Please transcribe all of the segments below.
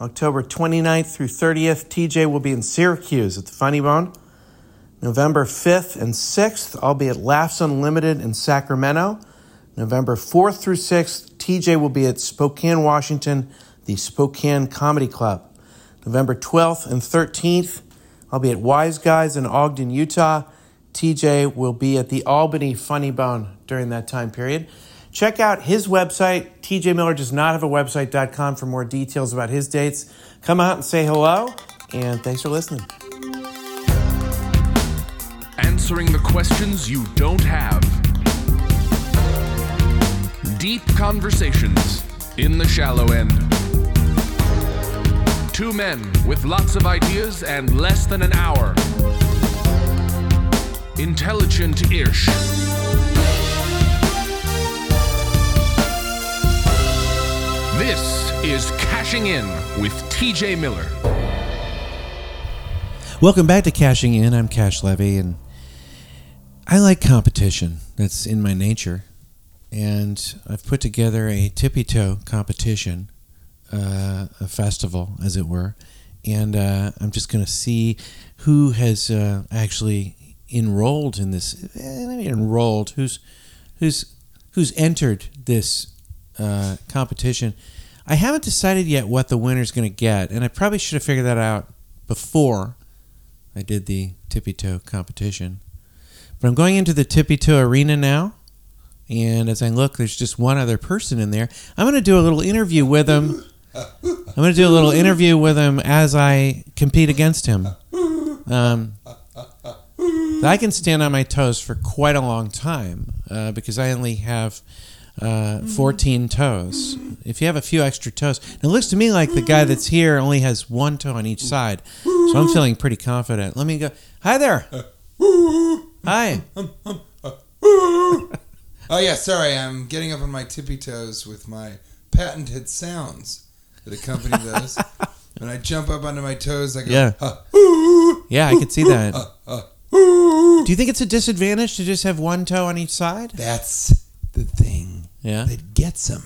October 29th through 30th, TJ will be in Syracuse at the Funny Bone. November 5th and 6th, I'll be at Laughs Unlimited in Sacramento. November 4th through 6th, TJ will be at Spokane, Washington, the Spokane Comedy Club. November 12th and 13th, I'll be at Wise Guys in Ogden, Utah. TJ will be at the Albany Funny Bone during that time period. Check out his website, TJ Miller does not have a website.com for more details about his dates. Come out and say hello, and thanks for listening. Answering the questions you don't have. Deep conversations in the shallow end. Two men with lots of ideas and less than an hour. Intelligent ish. This is Cashing In with TJ Miller. Welcome back to Cashing In. I'm Cash Levy, and I like competition. That's in my nature. And I've put together a tippy toe competition, uh, a festival, as it were. And uh, I'm just going to see who has uh, actually enrolled in this. Eh, enrolled. Who's who's who's entered this uh, competition. I haven't decided yet what the winner's going to get, and I probably should have figured that out before I did the tippy toe competition. But I'm going into the tippy toe arena now, and as I look, there's just one other person in there. I'm going to do a little interview with him. I'm going to do a little interview with him as I compete against him. Um, I can stand on my toes for quite a long time uh, because I only have uh, 14 toes. If you have a few extra toes, it looks to me like the guy that's here only has one toe on each side. So I'm feeling pretty confident. Let me go. Hi there. Hi. Oh yeah, sorry, I'm getting up on my tippy toes with my patented sounds that accompany those. when I jump up onto my toes, I go. Yeah. "Huh." Yeah, I could see that. Do you think it's a disadvantage to just have one toe on each side? That's the thing Yeah. that gets them.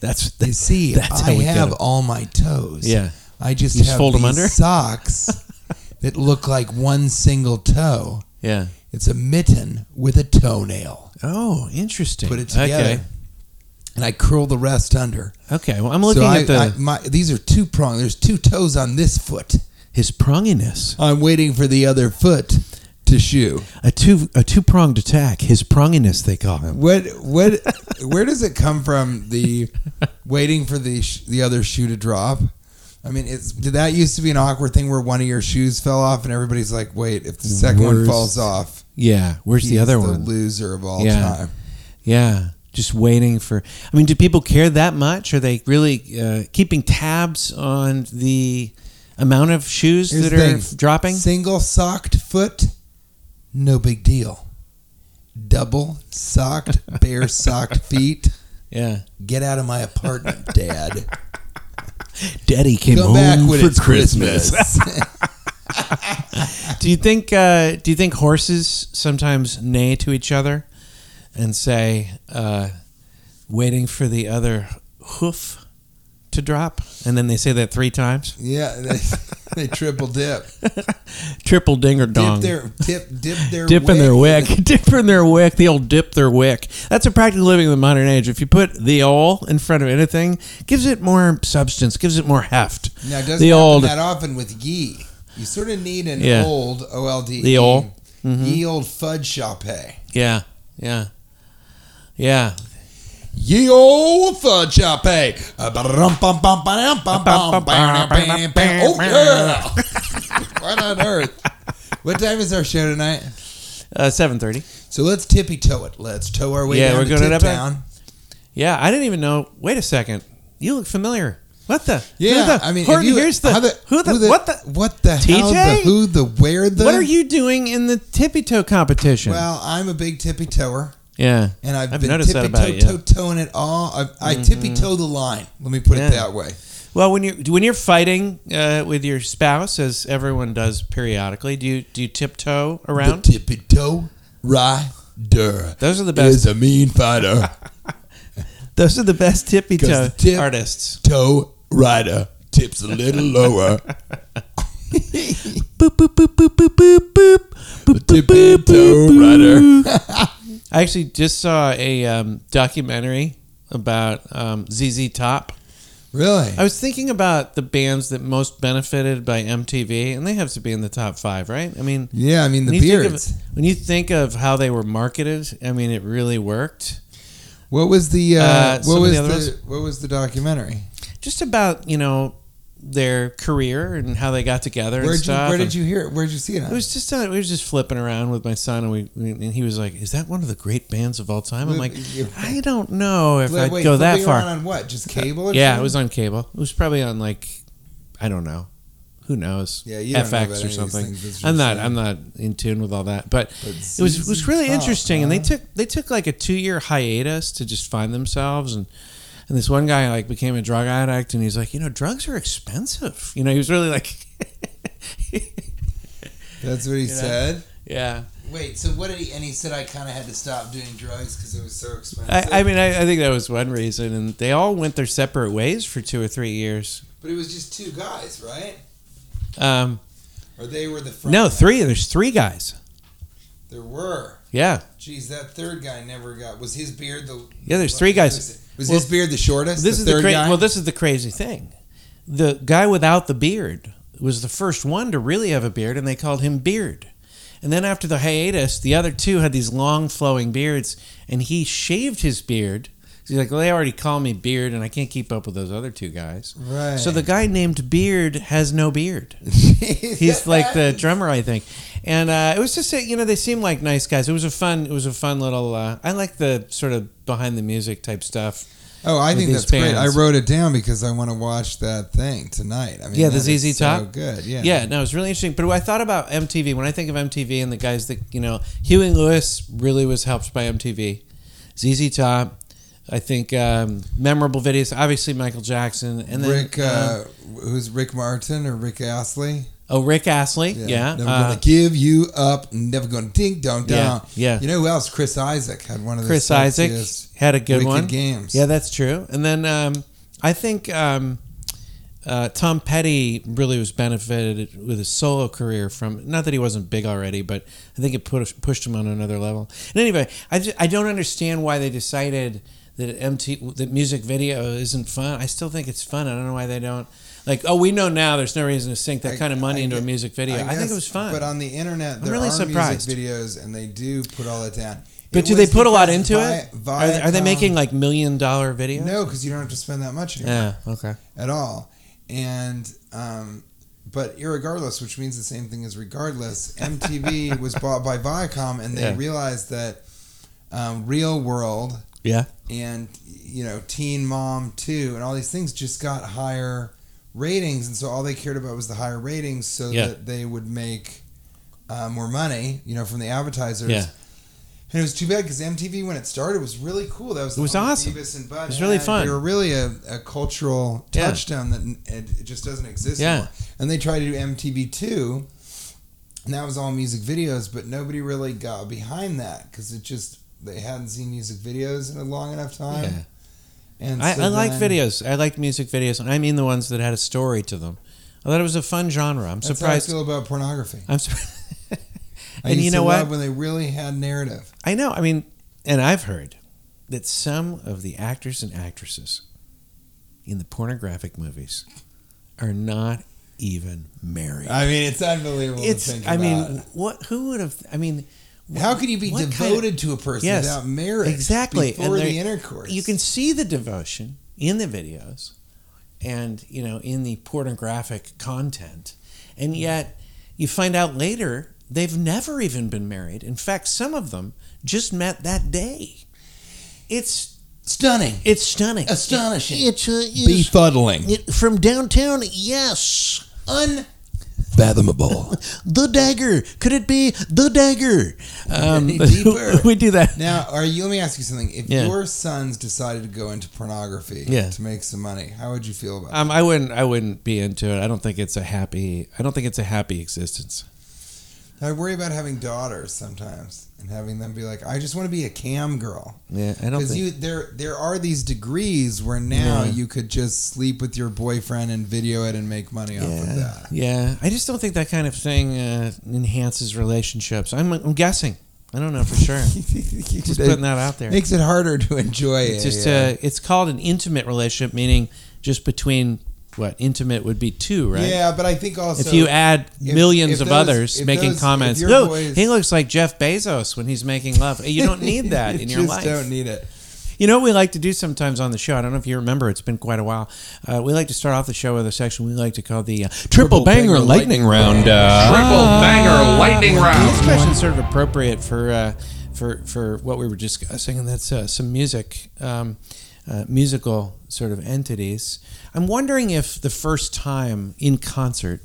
That's You see, That's how I get all my toes. Yeah. I just just have fold 'em these under? socks that look like one single toe. Yeah. It's a mitten with a toenail. Oh, interesting. Put it together. Okay. And I curl the rest under. Okay. Well, I'm looking so I, at the I- my, these are two prong. There's two toes on this foot. his pronginess. I'm waiting for the other foot to shoe. A two a two pronged attack. His pronginess, they call him. What what where does it come from? The waiting for the sh- the other shoe to drop. I mean, it's did that used to be an awkward thing where one of your shoes fell off and everybody's like, "Wait, if the second one falls off, Yeah. Where's the other the one? loser of all Yeah. time." Yeah. Just waiting for. I mean, do people care that much? Are they really uh, keeping tabs on the amount of shoes Here's that are thing. dropping? Single socked foot, no big deal. Double socked, bare socked feet. Yeah. Get out of my apartment, Dad. Daddy came Come home back when for it's Christmas. Christmas. do you think? Uh, do you think horses sometimes neigh to each other and say, uh, "Waiting for the other hoof to drop," and then they say that three times? yeah, they, they triple dip. Triple dinger Dip dong. their dip dip their dip in their wick. dip in their wick. The old dip their wick. That's a practical living in the modern age. If you put the ol in front of anything, gives it more substance, gives it more heft. Now, it doesn't the happen old, that often with ye. You sort of need an Yeah. old old The ol. Mhm. Ye old fudge hay. Yeah, yeah, yeah. Ye old fudge bam. Oh yeah! what on earth? What time is our show tonight? Uh, Seven thirty. So let's tippy toe it. Let's toe our way Yeah, down we're to going tip up town. Yeah, I didn't even know. Wait a second. You look familiar. What the? Yeah, the, I mean, who- you- here's the, the who the, who what the what the hell the who the where the what are you doing in the tippy toe competition? Well, I'm a big tippy toer, yeah, and I've, I've been noticed that tippy about toe you. Mm-hmm. toe toeing it all. I, I tippy toe the line. Let me put Yeah. it that way. Well, when you're when you're fighting uh, with your spouse, as everyone does periodically, do you do you tiptoe around? The tippy toe rider Those are the best. is a mean fighter. Those are the best tippy 'Cause toe tip- artists. toe rider tips a little lower. Boop boop boop boop boop boop boop. The boop, tippy boop, toe boop, rider. I actually just saw a um, documentary about um, ZZ Top. Really? I was thinking about the bands that most benefited by MTV, and they have to be in the top five, right? I mean, Yeah, I mean the beards. Of, when you think of how they were marketed, I mean, it really worked. What was the uh, Uh, what was the the, what was the documentary? Just about you know their career and how they got together and Where'd you, stuff. where and did you hear it? Where did you see it? It was just uh, we were just flipping around with my son, and we and he was like, "Is that one of the great bands of all time?" I'm like, "I don't know if Wait, I'd wait, go that far." on what? Just cable? Or Yeah, it was on cable. It was probably on like, I don't know, who knows? Yeah, you know FX or something. I'm not. saying. I'm not in tune with all that. But, But it was it was really Top, interesting, and they took they took like a two year hiatus to just find themselves and. And this one guy like became a drug addict, and he's like, you know, drugs are expensive. You know, he was really like, That's what he know? said. yeah. Wait, so what did he? And he said I kind of had to stop doing drugs because it was so expensive. I, I mean, I, I think that was one reason, and they all went their separate ways for two or three years. but it was just two guys, right? Um, Or they were the front no, men? three. There's three guys. There were. Yeah, Geez, that third guy never got. Was his beard the? yeah. There's three guys. Was, Well, his beard the shortest? This the is the cra- well. This is the crazy thing. The guy without the beard was the first one to really have a beard, and they called him Beard. And then after the hiatus, the other two had these long flowing beards, and he shaved his beard. He's like, well, they already call me Beard, and I can't keep up with those other two guys. right. So the guy named Beard has no beard. He's like the drummer, I think. And uh, it was just, a, you know, they seem like nice guys. It was a fun, it was a fun little. Uh, I like the sort of behind the music type stuff. Oh, I think that's great. I wrote it down because I want to watch that thing tonight. I mean, Yeah, the ZZ so Top? good. Yeah. Yeah, no, it was really interesting. But I thought about MTV when I think of MTV and the guys that you know, Huey Lewis really was helped by MTV. ZZ Top, I think um, memorable videos. Obviously Michael Jackson, and then Rick, uh, uh, who's Rick Martin or Rick Astley? oh Rick Astley, yeah, Never uh, gonna give you up. Never gonna ding dong down. yeah. You know who else? Chris Isaak had one of the Chris Isaak had a good one. games. Yeah, that's true. And then um, I think um, uh, Tom Petty really was benefited with his solo career from not that he wasn't big already, but I think it put, pushed him on another level. And anyway, I, just, I don't understand why they decided that MT that music video isn't fun. I still think it's fun. I don't know why they don't. Like, oh, we know now. There's no reason to sink that I- kind of money I into a music video. I, think it was fun. But on the internet, there really are surprised. music videos, and they do put all that down. But It do they put a lot into Vi- it? Are, they- are they making like million dollar videos? No, because you don't have to spend that much anymore. Yeah. Okay. at all. And um, but irregardless, which means the same thing as regardless, MTV was bought by Viacom, and they Yeah. realized that um, Real World Yeah. and you know Teen Mom Two and all these things just got higher ratings, and so all they cared about was the higher ratings, so Yeah. that they would make uh, more money, you know, from the advertisers. Yeah. And it was too bad because MTV, when it started, was really cool. That was It was the one with awesome. Beavis and. It was really fun. They were really a, a cultural Yeah. touchstone that it, just doesn't exist Yeah. anymore. And they tried to do MTV two, and that was all music videos, but nobody really got behind that because it just they hadn't seen music videos in a long enough time. Yeah. And I, so I like videos. I like music videos, and I mean the ones that had a story to them. I thought it was a fun genre. I'm That's surprised. how I feel about pornography. I'm surprised. And you know what? when they really had narrative. I know. I mean, and I've heard that some of the actors and actresses in the pornographic movies are not even married. I mean, it's unbelievable. it's. to think I mean, what? Who would have? I mean, how can you be what kind of- devoted to a person Yes, without marriage? exactly before And the intercourse. You can see the devotion in the videos, and you know in the pornographic content, and yet you find out later they've never even been married. In fact, some of them just met that day. It's stunning, it's stunning, astonishing, It's uh, is- befuddling, it, from downtown. Yes, unfathomable. the dagger. Could it be the dagger? Um, deeper. we do that. Now, are you? Let me ask you something. If Yeah. your sons decided to go into pornography Yeah. to make some money, how would you feel about it? Um, I wouldn't. I wouldn't be into it. I don't think it's a happy. I don't think it's a happy existence. I worry about having daughters sometimes and having them be like, "I just want to be a cam girl." Yeah, I don't Because think. you there there are these degrees where now Yeah. you could just sleep with your boyfriend and video it and make money off of that. yeah. I just don't think that kind of thing uh, enhances relationships. I'm, I'm guessing. I don't know for sure. just putting that out there. Makes it harder to enjoy It's it. just uh, it's called an intimate relationship, meaning just between what intimate would be two, right? Yeah, but I think also If you add if- millions if of those- others making those- comments, your oh, boys- he looks like Jeff Bezos when he's making love. You don't need that you in your just life. don't need it. You know what we like to do sometimes on the show? I don't know if you remember, it's been quite a while. Uh, we like to start off the show with a section we like to call the uh, Triple, Banger, Banger Lightning, Lightning Round. Triple banger lightning round. This round. question's sort of appropriate for uh, for for what we were discussing, and that's uh, some music, um, uh, musical sort of entities. I'm wondering if the first time in concert,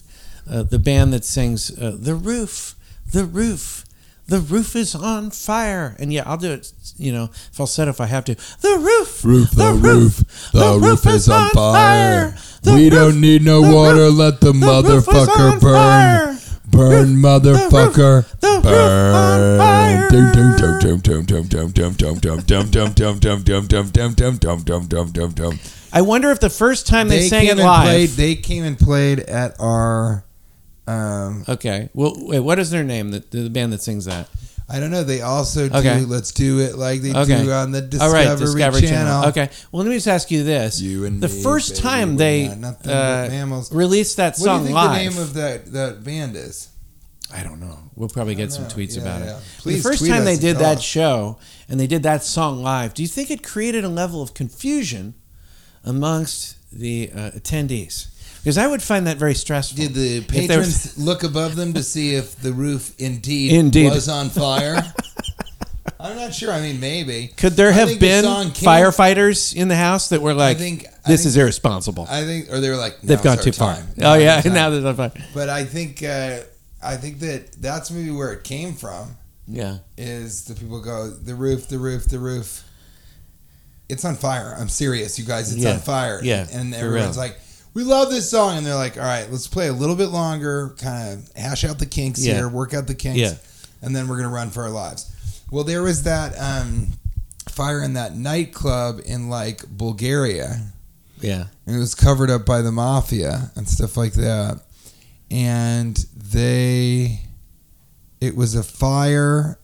uh, the band that sings uh, "The Roof, the Roof." The roof is on fire, and yeah, I'll do it. You know, falsetto if I have to. The roof, Roof, the roof, the roof is on fire. The We roof, don't need no water, roof, let the the roof motherfucker burn. fire. Burn, motherfucker. Burn. I wonder if the first time they, they sang it live. Played, they came and played at our. Um, okay. Well, wait, what is their name? The, the band that sings that? I don't know. They also do. Okay. Let's do it like they Okay. do on the Discovery, right, Discovery Channel. Channel. Okay. Well, let me just ask you this: You and the me, first baby, time they uh, mammals. released that song live. What do you think live, the name of that that band is? I don't know. We'll probably get some know. tweets Yeah, about yeah. it. Please the first time they did that us. show and they did that song live, do you think it created a level of confusion amongst the uh, attendees? Because I would find that very stressful. Did the was- patrons look above them to see if the roof indeed, Indeed. was on fire? I'm not sure. I mean, maybe. Could there I have been firefighters in the house that were like, think- I "This think- is irresponsible. I think, or they were like, They've gone too far." Oh yeah, time." now they're fine. But I think, uh, I think that that's maybe where it came from. Yeah. Is the people go the roof, the roof, the roof. It's on fire. I'm serious, you guys. It's Yeah. on fire. Yeah, and everyone's like, "We love this song," and they're like, "All right, let's play a little bit longer, kind of hash out the kinks Yeah. here, work out the kinks, Yeah. and then we're gonna run for our lives." Well, there was that um, fire in that nightclub in like Bulgaria. Yeah. And it was covered up by the mafia and stuff like that. And they, it was a fire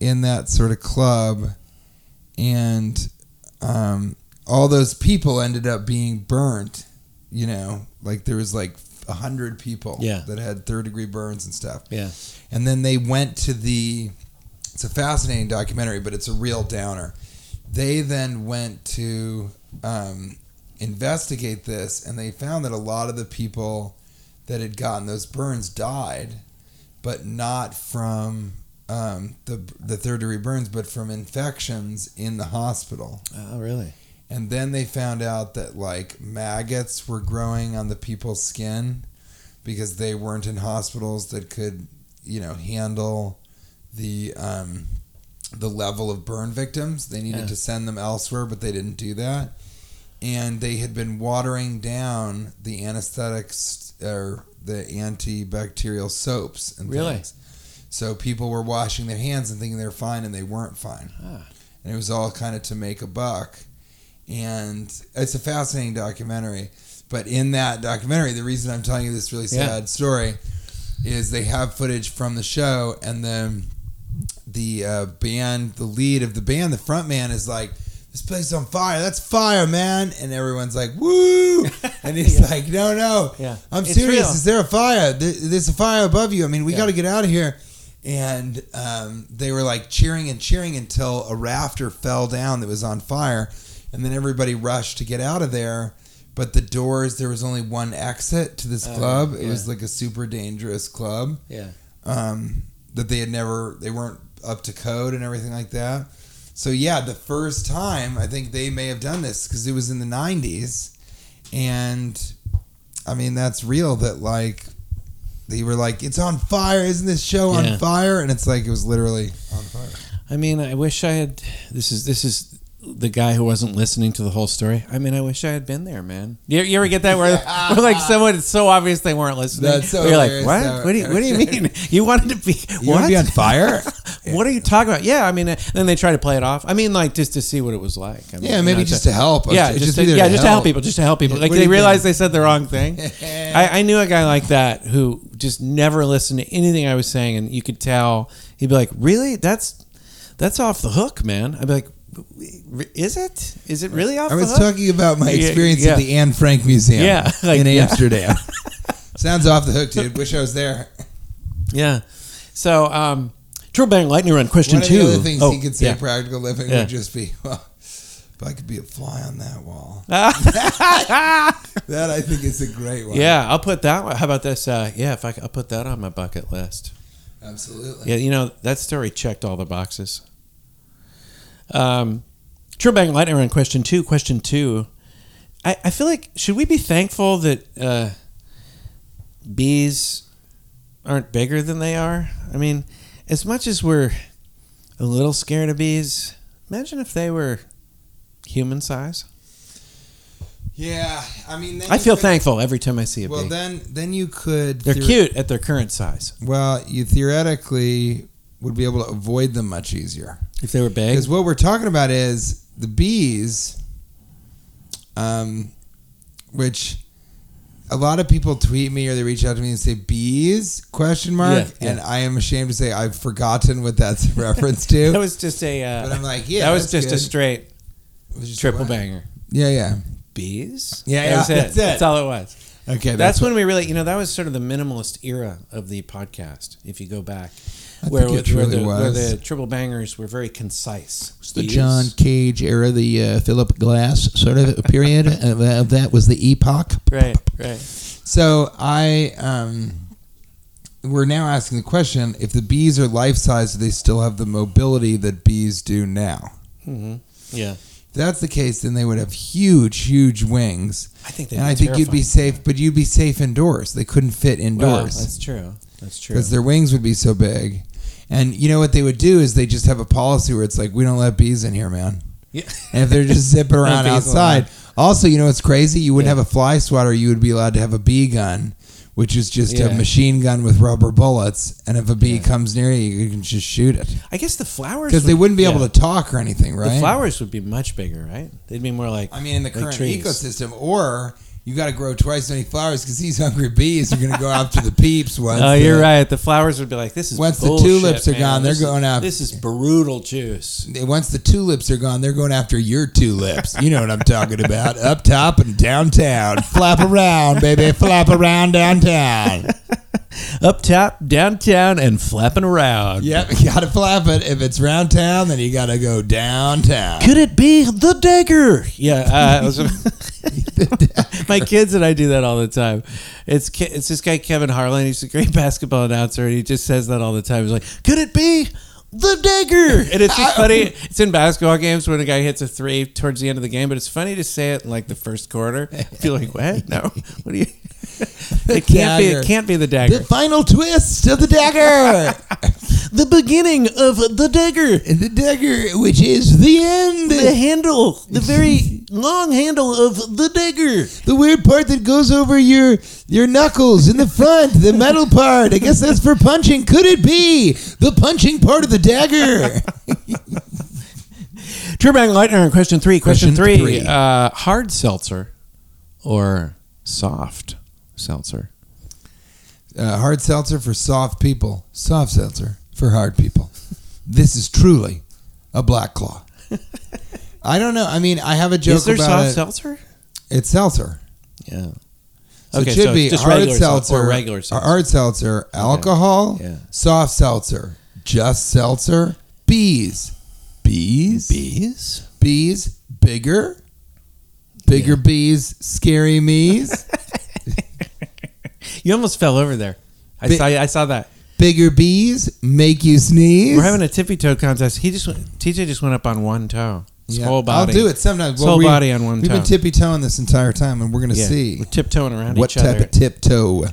in that sort of club, and um, all those people ended up being burnt. You know, like there was like a hundred people Yeah. that had third degree burns and stuff. Yeah. And then they went to the. It's a fascinating documentary, but it's a real downer. They then went to um, investigate this, and they found that a lot of the people that had gotten those burns died, but not from um, the the third degree burns, but from infections in the hospital. Oh, really? And then they found out that like maggots were growing on the people's skin because they weren't in hospitals that could, you know, handle the um, the level of burn victims. They needed Yeah. to send them elsewhere, but they didn't do that. And they had been watering down the anesthetics or the antibacterial soaps and Really? things. So people were washing their hands and thinking they were fine, and they weren't fine. Ah. And it was all kind of to make a buck and it's a fascinating documentary. But in that documentary, the reason I'm telling you this really Yeah. sad story is they have footage from the show, and then the uh, band, the lead of the band, the front man is like, this place is on fire. That's fire, man. And everyone's like, woo. And he's like, no, no. Yeah. I'm It's serious. real. Is there a fire? There's a fire above you. I mean, we Yeah. got to get out of here. And um, they were like cheering and cheering until a rafter fell down that was on fire. And then everybody rushed to get out of there. But the doors, there was only one exit to this Oh, club. It yeah. was like a super dangerous club Yeah. um, that they had never they weren't up to code and everything like that. So yeah, the first time I think they may have done this because it was in the '90s, and I mean that's real. That like they were like, "It's on fire! Isn't this show Yeah. on fire?" And it's like it was literally on fire. I mean, I wish I had. This is this is the guy who wasn't listening to the whole story. I mean, I wish I had been there, man. You, you ever get that where, where like someone it's so obvious they weren't listening? That's so you're like, what? What do you What do you mean? You wanted to be You what? to be on fire? what are you talking about? Yeah, I mean, uh, then they try to play it off. I mean, like just to see what it was like. I mean, yeah, you maybe know, just to help. yeah, Just just, to, yeah, just to help people, just to help people. Yeah, Like they realize they said the wrong thing. I, I knew a guy like that who just never listened to anything I was saying, and you could tell he'd be like, "Really? That's that's off the hook, man." I'd be like, "Is it? Is it really off I was hook?" talking about my experience yeah. at the Anne Frank Museum Yeah, like, in yeah. Amsterdam. Sounds off the hook, dude. Wish I was there. yeah. So, um, Triple Bang Lightning Run question One of two. the other things Oh, he could say yeah. practical living Yeah. would just be, well, if I could be a fly on that wall. That I think is a great one. Yeah, I'll put that. one. How about this? Uh, yeah, if I, I'll put that on my bucket list. absolutely. Yeah, you know that story checked all the boxes. Um, True Bang Lightning Run question two. Question two. I, I feel like should we be thankful that uh, bees aren't bigger than they are? I mean, as much as we're a little scared of bees, imagine if they were human size. Yeah, I mean, I feel could- thankful every time I see a Well, bee. then, then you could. They're theor- cute at their current size. Well, you theoretically would be able to avoid them much easier. If they were big, Because what we're talking about is the bees, um, which a lot of people tweet me or they reach out to me and say bees question mark, Yeah, yeah. and I am ashamed to say I've forgotten what that's a reference to. that was just a. Uh, but I'm like, yeah, that was that's just good. a straight was just triple what? banger. Yeah, yeah. Bees. Yeah, That yeah, was it. that's it. That's all it was. Okay, That's, what- when we really, you know, that was sort of the minimalist era of the podcast. If you go back, I where, where truly the, where the triple bangers were very concise. It's the. John Cage era, the uh, Philip Glass sort of period of, of that was the epoch. Right, right. So I um we're now asking the question if the bees are life size, do they still have the mobility that bees do now? hmm Yeah, If that's the case, then they would have huge, huge wings. I think they. and I think you'd be safe, but you'd be safe indoors. They couldn't fit Well, indoors that's true. That's true. because their wings would be so big. And you know what they would do is they just have a policy where it's like, we don't let bees in here, man. Yeah. And if they're just zipping around outside. Also, you know what's crazy? You wouldn't Yeah. have a fly swatter. You would be allowed to have a bee gun, which is just Yeah. a machine gun with rubber bullets. And if a bee Yeah. comes near you, you can just shoot it. I guess the flowers Because they would- wouldn't be able to talk or anything, right? The flowers would be much bigger, right? They'd be more like. I mean, in the like current trees. ecosystem, or you got to grow twice as many flowers because these hungry bees are going to go after the peeps. Once Oh, the- you're right. The flowers would be like, "This is Once the tulips are man. gone, they're This going out- This is brutal juice." Once the tulips are gone, they're going after your tulips. You know what I'm talking about. Up top and downtown. Flap around, baby. Flap around downtown. Up top, downtown, and flapping around. Yep, you gotta flap it. If it's round town, then you gotta go downtown. Could it be the dagger? Yeah, uh, was- my kids and I do that all the time. It's it's this guy Kevin Harlan. He's a great basketball announcer, and he just says that all the time. He's like, "Could it be the dagger?" And it's just funny. It's in basketball games when a guy hits a three towards the end of the game, but it's funny to say it in like the first quarter. I feel like, what? No, what do you? It can't be. It can't be the dagger. The final twist of the dagger. the beginning of the dagger. the dagger, which is the end. The handle, the very long handle of the dagger. The weird part that goes over your your knuckles in the front, the metal part. I guess that's for punching. Could it be the punching part of the dagger? Turbang Lightner, question three. Question, Question three. three. Uh, hard seltzer or soft seltzer? Uh, hard seltzer for soft people. Soft seltzer for hard people. This is truly a black claw. I don't know. I mean, I have a joke Is there about soft it. seltzer? It's seltzer. Yeah. So Okay, it should so be it's just hard regular seltzer, seltzer or regular seltzer. hard seltzer, alcohol, Yeah. soft seltzer, just seltzer, bees, bees, Bees? bees, bigger, bigger bees, scary me's, You almost fell over there. I Bi- saw. I saw that. bigger bees make you sneeze. We're having a tippy toe contest. He just went, TJ just went up on one toe. His Yeah, whole body. I'll do it sometimes. His whole body on one We've toe. been tippy toeing this entire time, and we're going to Yeah. see We're tiptoeing around what each type other. of tiptoe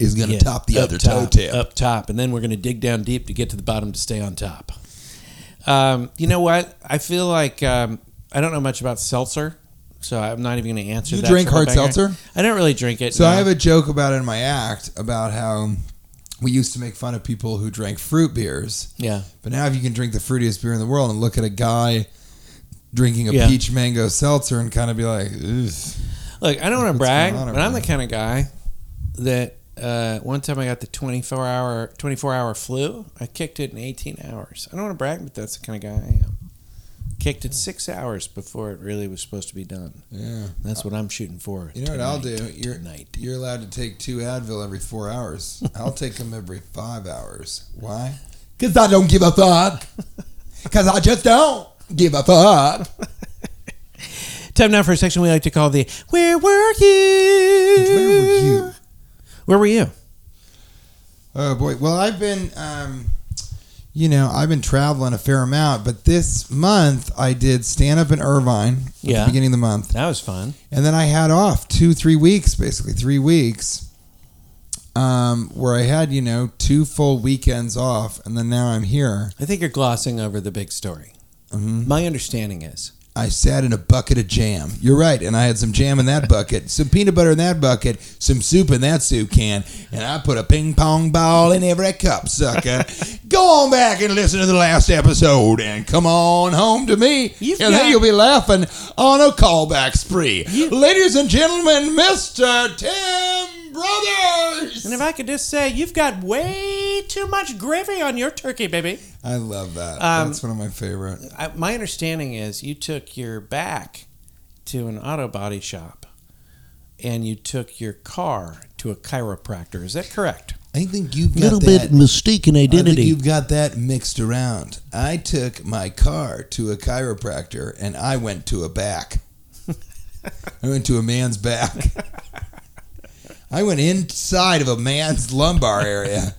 is going to Yeah, top the up other top, toe tip. Up top, and then we're going to dig down deep to get to the bottom to stay on top. Um, you know what? I feel like um, I don't know much about seltzer, so I'm not even going to answer You that. drink hard seltzer? I don't really drink it. So I have a joke about it in my act about how we used to make fun of people who drank fruit beers, yeah. but now if you can drink the fruitiest beer in the world and look at a guy drinking a Yeah. peach mango seltzer and kind of be like, Ugh. Look, I don't want to brag, but I'm the kind of guy that uh, one time I got the 24 hour 24 hour flu. I kicked it in 18 hours. I don't want to brag, but that's the kind of guy I am. Kicked it six hours before it really was supposed to be done. yeah. That's what I'm shooting for. You know what I'll do? You're tonight. you're allowed to take two Advil every four hours. I'll take them every five hours. Why? Because I don't give a fuck. Because I just don't give a fuck. Time now for a section we like to call the Where Were You? Where were you? Where were you? Oh boy. Well, I've been, um, you know, I've been traveling a fair amount, but this month I did stand up in Irvine at Yeah. the beginning of the month, That was fun. and then I had off two, three weeks, basically three weeks, um, where I had you know two full weekends off, and then now I'm here. I think you're glossing over the big story. Mhm. My understanding is I sat in a bucket of jam. You're right, and I had some jam in that bucket, some peanut butter in that bucket, some soup in that soup can, and I put a ping pong ball in every cup, sucker. Go on back and listen to the last episode, and come on home to me, You've and got- then you'll be laughing on a callback spree. Ladies and gentlemen, Mr. Tim Brothers. And if I could just say, you've got way too much gravy on your turkey, baby. I love that. Um, That's one of my favorite. I, my understanding is you took your back to an auto body shop and you took your car to a chiropractor. Is that correct? I think you've got little that. bit mistaken I think identity. you've got that mixed around. I took my car to a chiropractor and I went to a back. I went to a man's back. I went inside of a man's lumbar area.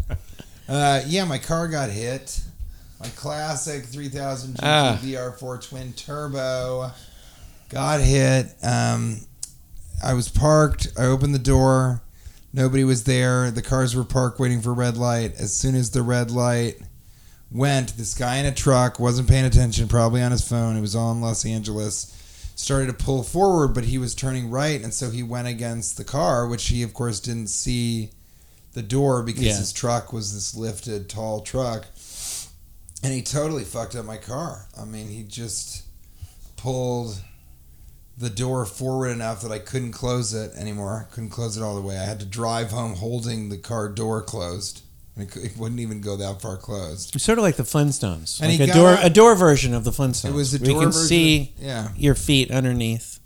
Uh, yeah, my car got hit. My classic 3000 GT Ah. VR4 twin turbo got hit. Um, I was parked. I opened the door. Nobody was there. The cars were parked waiting for red light. As soon as the red light went, this guy in a truck wasn't paying attention, probably on his phone. It was all in Los Angeles. Started to pull forward, but he was turning right, and so he went against the car, which he, of course, didn't see the door because Yeah. his truck was this lifted, tall truck. And he totally fucked up my car. I mean, he just pulled the door forward enough that I couldn't close it anymore. Couldn't close it all the way. I had to drive home holding the car door closed. And it, it wouldn't even go that far closed. It's sort of like the Flintstones, And like a door, out- a door version of the Flintstones. It was a door you can version see yeah. your feet underneath,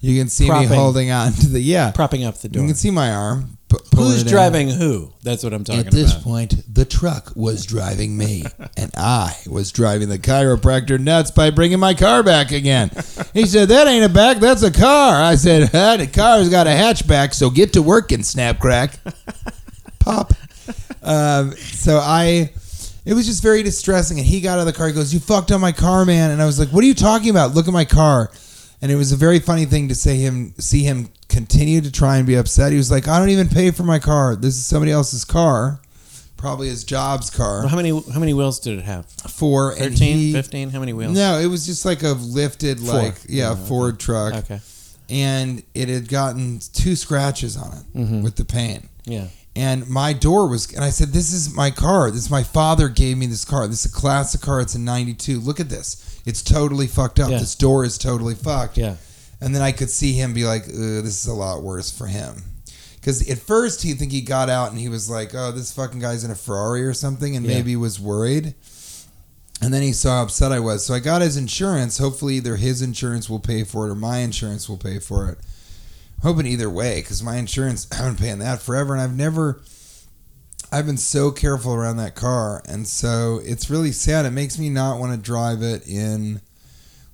You can see Propping. me holding on to the yeah. propping up the door. You can see my arm. Who's driving who? That's what I'm talking about. At this point, the truck was driving me, and I was driving the chiropractor nuts by bringing my car back again. He said, "That ain't a back, that's a car." I said, huh, "The car's got a hatchback, so get to work and snap crack, pop." Um, so I, it was just very distressing. And he got out of the car. He goes, "You fucked up my car, man." And I was like, "What are you talking about? Look at my car." And it was a very funny thing to say him, see him continue to try and be upset. He was like, "I don't even pay for my car. This is somebody else's car, probably his job's car." Well, how many how many wheels did it have? And 13, he- 15? How many wheels? No, it was just like a lifted, Four. like yeah, Oh, okay. Ford truck, Okay. and it had gotten two scratches on it Mhm. with the paint. Yeah. and my door was and i said this is my car this my father gave me this car this is a classic car it's a 92 look at this it's totally fucked up Yeah. this door is totally fucked Yeah. And then i could see him be like this is a lot worse for him because at first he think he got out and he was like oh this fucking guy's in a ferrari or something and Yeah. maybe was worried And then he saw how upset I was. So I got his insurance. Hopefully, either his insurance will pay for it or my insurance will pay for it. hoping either way because my insurance, I've been paying that forever. And I've never, I've been so careful around that car. And so it's really sad. It makes me not want to drive it in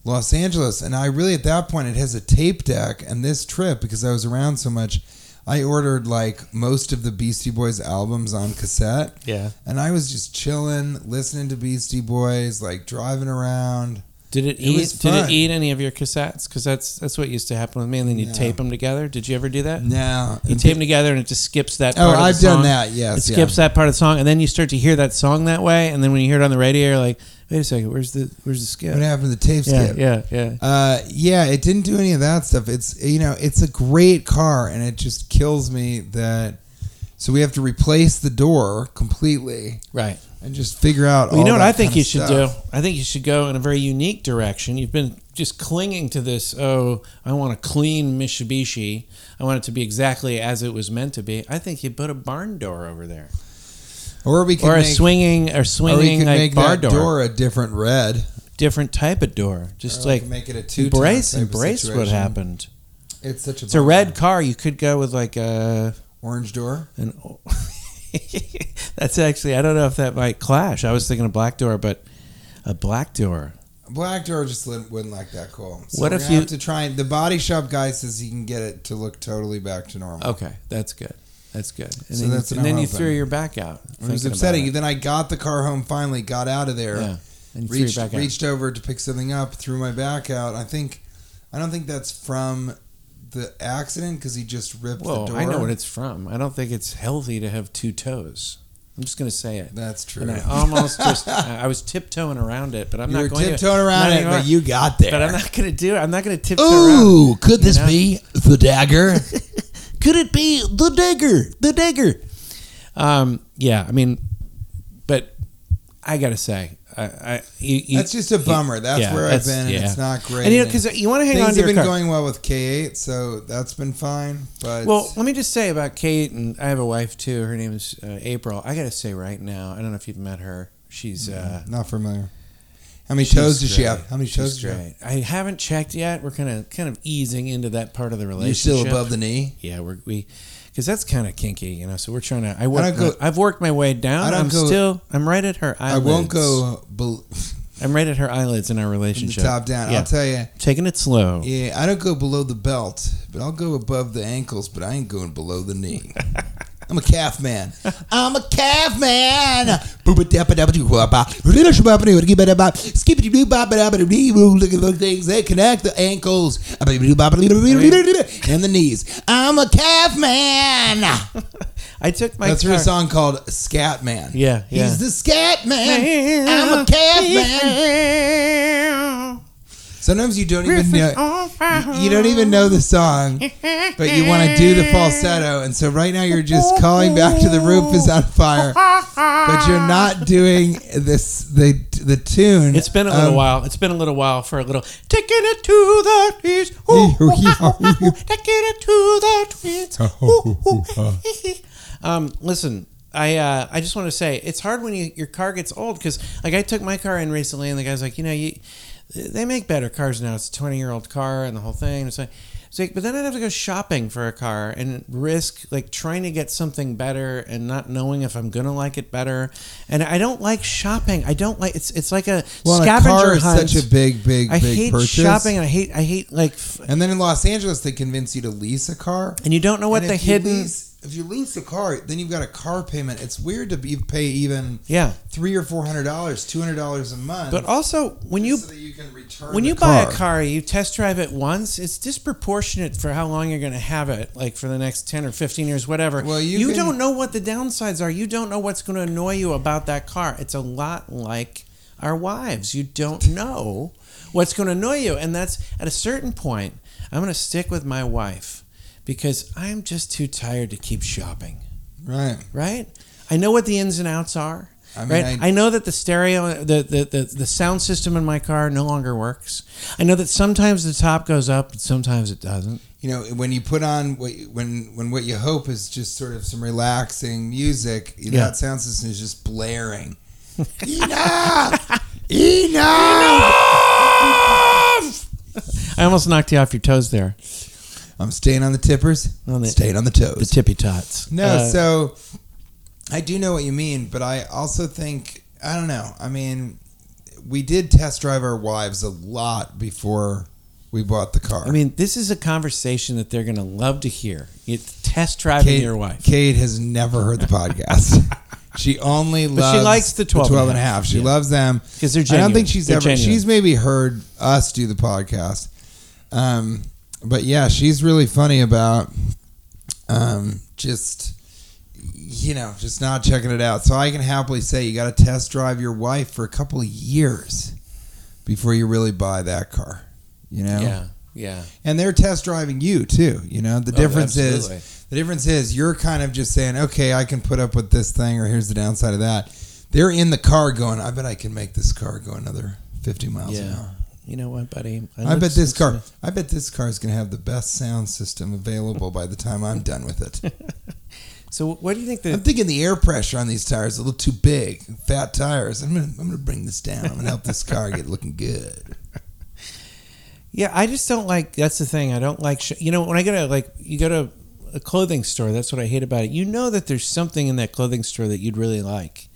Los Angeles. And I really, at that point, it has a tape deck. And this trip, because I was around so much, I ordered like most of the Beastie Boys albums on cassette. Yeah. And I was just chilling, listening to Beastie Boys, like driving around. Did it, It eat? Did it eat any of your cassettes? Because that's that's what used to happen with me. And then you No. tape them together. Did you ever do that? Now, You tape them together, and it just skips that. Oh, part of the I've done that. It Yes, yeah. It skips that part of the song, and then you start to hear that song that way, and then when you hear it on the radio, you're like, "Wait a second, where's the where's the skip?" What happened to the tape yeah, skip? yeah, yeah. Uh, yeah, it didn't do any of that stuff. It's you know, it's a great car, and it just kills me that. So we have to replace the door completely Right. And just figure out. Well, you know what I think you should stuff. do? I think you should go in a very unique direction. You've been just clinging to this. Oh, I want a clean Mitsubishi. I want it to be exactly as it was meant to be. I think you put a barn door over there, Or we could or a make, swinging or or we swinging could like make bar that door. door. a different red. different type of door. Just Or like make it a two. embrace, embrace what happened. It's such a. It's a red car. You could go with like a orange door. an. That's actually I don't know if that might clash. I was thinking a black door, but a black door. Black door just wouldn't like that cool. So What if you- have to try? and- The body shop guy says he can get it to look totally back to normal. Okay, that's good. That's good. And So then, that's and then you threw your back out. It was upsetting. about Then I got the car home finally, got out of there. Yeah, and reached threw back out. reached over to pick something up, threw my back out. I think, I don't think that's from the accident because he just ripped Well, the door. I know what it's from. I don't think it's healthy to have two toes. I'm just going to say it. That's true. And I almost just I was tiptoeing around it, but I'm you not going tiptoeing to. around it, anymore. but you got there. But I'm not going to do it. I'm not going to tiptoe around. Ooh, could this You know? be the dagger? Could it be the dagger? The dagger. Um, yeah, I mean, but I got to say, I, I you, you, That's just a bummer. That's yeah, where I've that's- been, and yeah. it's not great. and you know, because you want to hang on to have your been car. going well with Kate, so that's been fine. But Well, let me just say about Kate, and I have a wife too. Her name is uh, April. I got to say right now, I don't know if you've met her. She's uh, not familiar. How many she's toes does she have? How many She's toes does she have? great. I haven't checked yet. We're kind of kind of easing into that part of the relationship. You're still above the knee. Yeah, we're we because that's kind of kinky, you know. So we're trying to. I work. don't go- I've worked my way down. I go- still. I'm right at her eyelids. I won't go bel I'm right at her eyelids in our from the relationship. top down. Yeah. I'll tell you. Taking it slow. Yeah, I don't go below the belt, but I'll go above the ankles, but I ain't going below the knee. I'm a calf man. I'm a calf man. Look at the things that connect the ankles and the knees. I'm a calf man. I took my. That's car. song called Scat Man. Yeah, yeah. He's the Scat Man. I'm a calf man. Sometimes you don't even know you don't even know the song, but you want to do the falsetto, and so right now you're just calling back to the roof is on fire, but you're not doing this the the tune. It's been a little Um, while. It's been a little while for a little taking it to the trees. Ooh, ooh, ooh, ooh, taking it to the trees. Ooh, ooh, hee, hee. um, listen, I uh, I just want to say it's hard when you, your car gets old because like I took my car in recently and the guy's like, you know, you they make better cars now. It's a twenty year old car and the whole thing. It's like. It's like, but then I'd have to go shopping for a car and risk like trying to get something better and not knowing if I'm gonna like it better. And I don't like shopping. I don't like it's. It's like a well, and a scavenger car is hunt. such a big, big, I big hate purchase. shopping and I hate I hate like f- And then in Los Angeles, they convince you to lease a car. and you don't know what the hidden lease- if you lease a car, then you've got a car payment. It's weird to be, pay even yeah. three or four hundred dollars, two hundred dollars a month. But also when you so that you can return when you buy a car, you test drive it once. It's disproportionate for how long you're going to have it, like for the next ten or fifteen years, whatever. Well, you can- don't know what the downsides are. You don't know what's going to annoy you about that car. It's a lot like our wives. You don't know what's going to annoy you, and that's at a certain point. I'm going to stick with my wife because I'm just too tired to keep shopping. Right. Right? I know what the ins and outs are. I mean, right? I, I, know that the stereo, the, the, the, the, sound system in my car no longer works. I know that sometimes the top goes up and sometimes it doesn't. You know, when you put on what you, when when what you hope is just sort of some relaxing music, yeah. that sound system is just blaring. Enough! Enough! Enough! I almost knocked you off your toes there. I'm staying on the tippers, on the, staying on the toes, the tippy tots. No, uh, so I do know what you mean, but I also think I don't know. I mean, we did test drive our wives a lot before we bought the car. I mean, this is a conversation that they're going to love to hear. It's test driving Kate, your wife. Kate has never heard the podcast. she only loves she likes the 12, the 12 and a half. She yeah. loves them because they're genuine. I don't think she's they're ever genuine. she's maybe heard us do the podcast. Um, but yeah, she's really funny about um, just you know just not checking it out. So I can happily say you got to test drive your wife for a couple of years before you really buy that car. You know. Yeah. Yeah. And they're test driving you too. You know the oh, difference is the difference is you're kind of just saying okay I can put up with this thing or here's the downside of that. They're in the car going I bet I can make this car go another fifty miles yeah. an hour you know what, buddy? I, I bet this car. I bet this car is going to have the best sound system available by the time I'm done with it. so, what do you think? The... I'm thinking the air pressure on these tires is a little too big. Fat tires. I'm going. I'm to bring this down. I'm going to help this car get looking good. Yeah, I just don't like. That's the thing. I don't like. Sh- you know, when I go to like, you go to a clothing store. That's what I hate about it. You know that there's something in that clothing store that you'd really like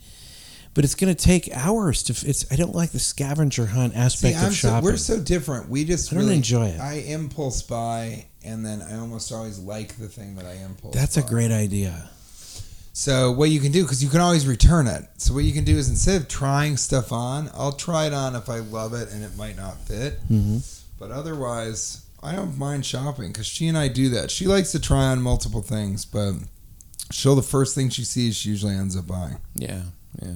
but it's going to take hours to. It's I don't like the scavenger hunt aspect See, of shopping. So, we're so different. We just I really, don't enjoy it. I impulse buy, and then I almost always like the thing that I impulse. That's buy. a great idea. So what you can do because you can always return it. So what you can do is instead of trying stuff on, I'll try it on if I love it and it might not fit. Mm-hmm. But otherwise, I don't mind shopping because she and I do that. She likes to try on multiple things, but she'll the first thing she sees she usually ends up buying. Yeah, yeah.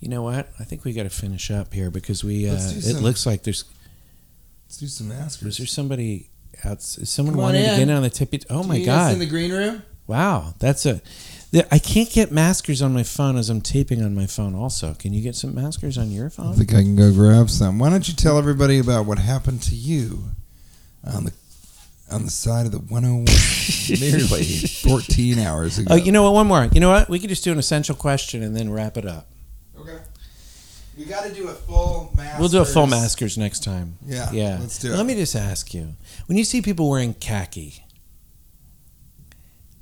You know what? I think we got to finish up here because we. Uh, Let's do uh, it some- looks like there's. Let's do some there somebody out? is Someone wanting to get in. on the tippy. Oh my god! in the green room. wow, that's a. I I can't get maskers on my phone as I'm taping on my phone. Also, can you get some maskers on your phone? I think I can go grab some. Why don't you tell everybody about what happened to you on the on the side of the 101 nearly 14 hours ago? Oh, you know what? One more. You know what? We could just do an essential question and then wrap it up. Okay. We got to do a full mask. We'll do a full maskers next time. Yeah. Yeah. Let's do it. Let me just ask you: When you see people wearing khaki,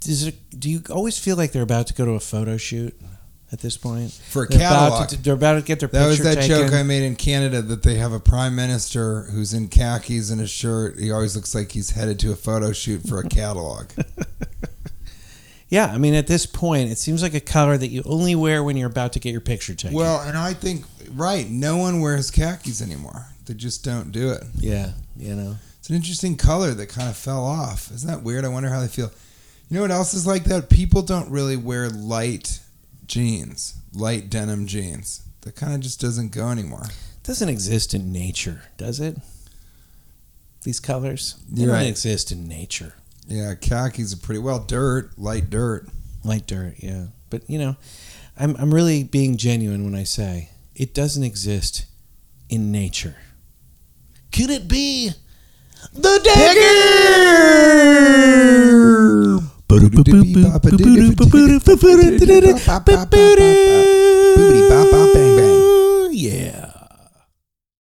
does it, do you always feel like they're about to go to a photo shoot? At this point, for a they're catalog, about to, they're about to get their. That was that taken. joke I made in Canada that they have a prime minister who's in khakis and a shirt. He always looks like he's headed to a photo shoot for a catalog. yeah, I mean, at this point, it seems like a color that you only wear when you're about to get your picture taken. Well, and I think right, no one wears khakis anymore. They just don't do it. Yeah, you know, it's an interesting color that kind of fell off. Isn't that weird? I wonder how they feel. You know what else is like that? People don't really wear light jeans, light denim jeans. That kind of just doesn't go anymore. It doesn't exist in nature, does it? These colors, they don't exist in nature. Yeah, khaki's are pretty well dirt, light dirt, light dirt. Yeah, but you know, I'm I'm really being genuine when I say it doesn't exist in nature. Could it be the dagger?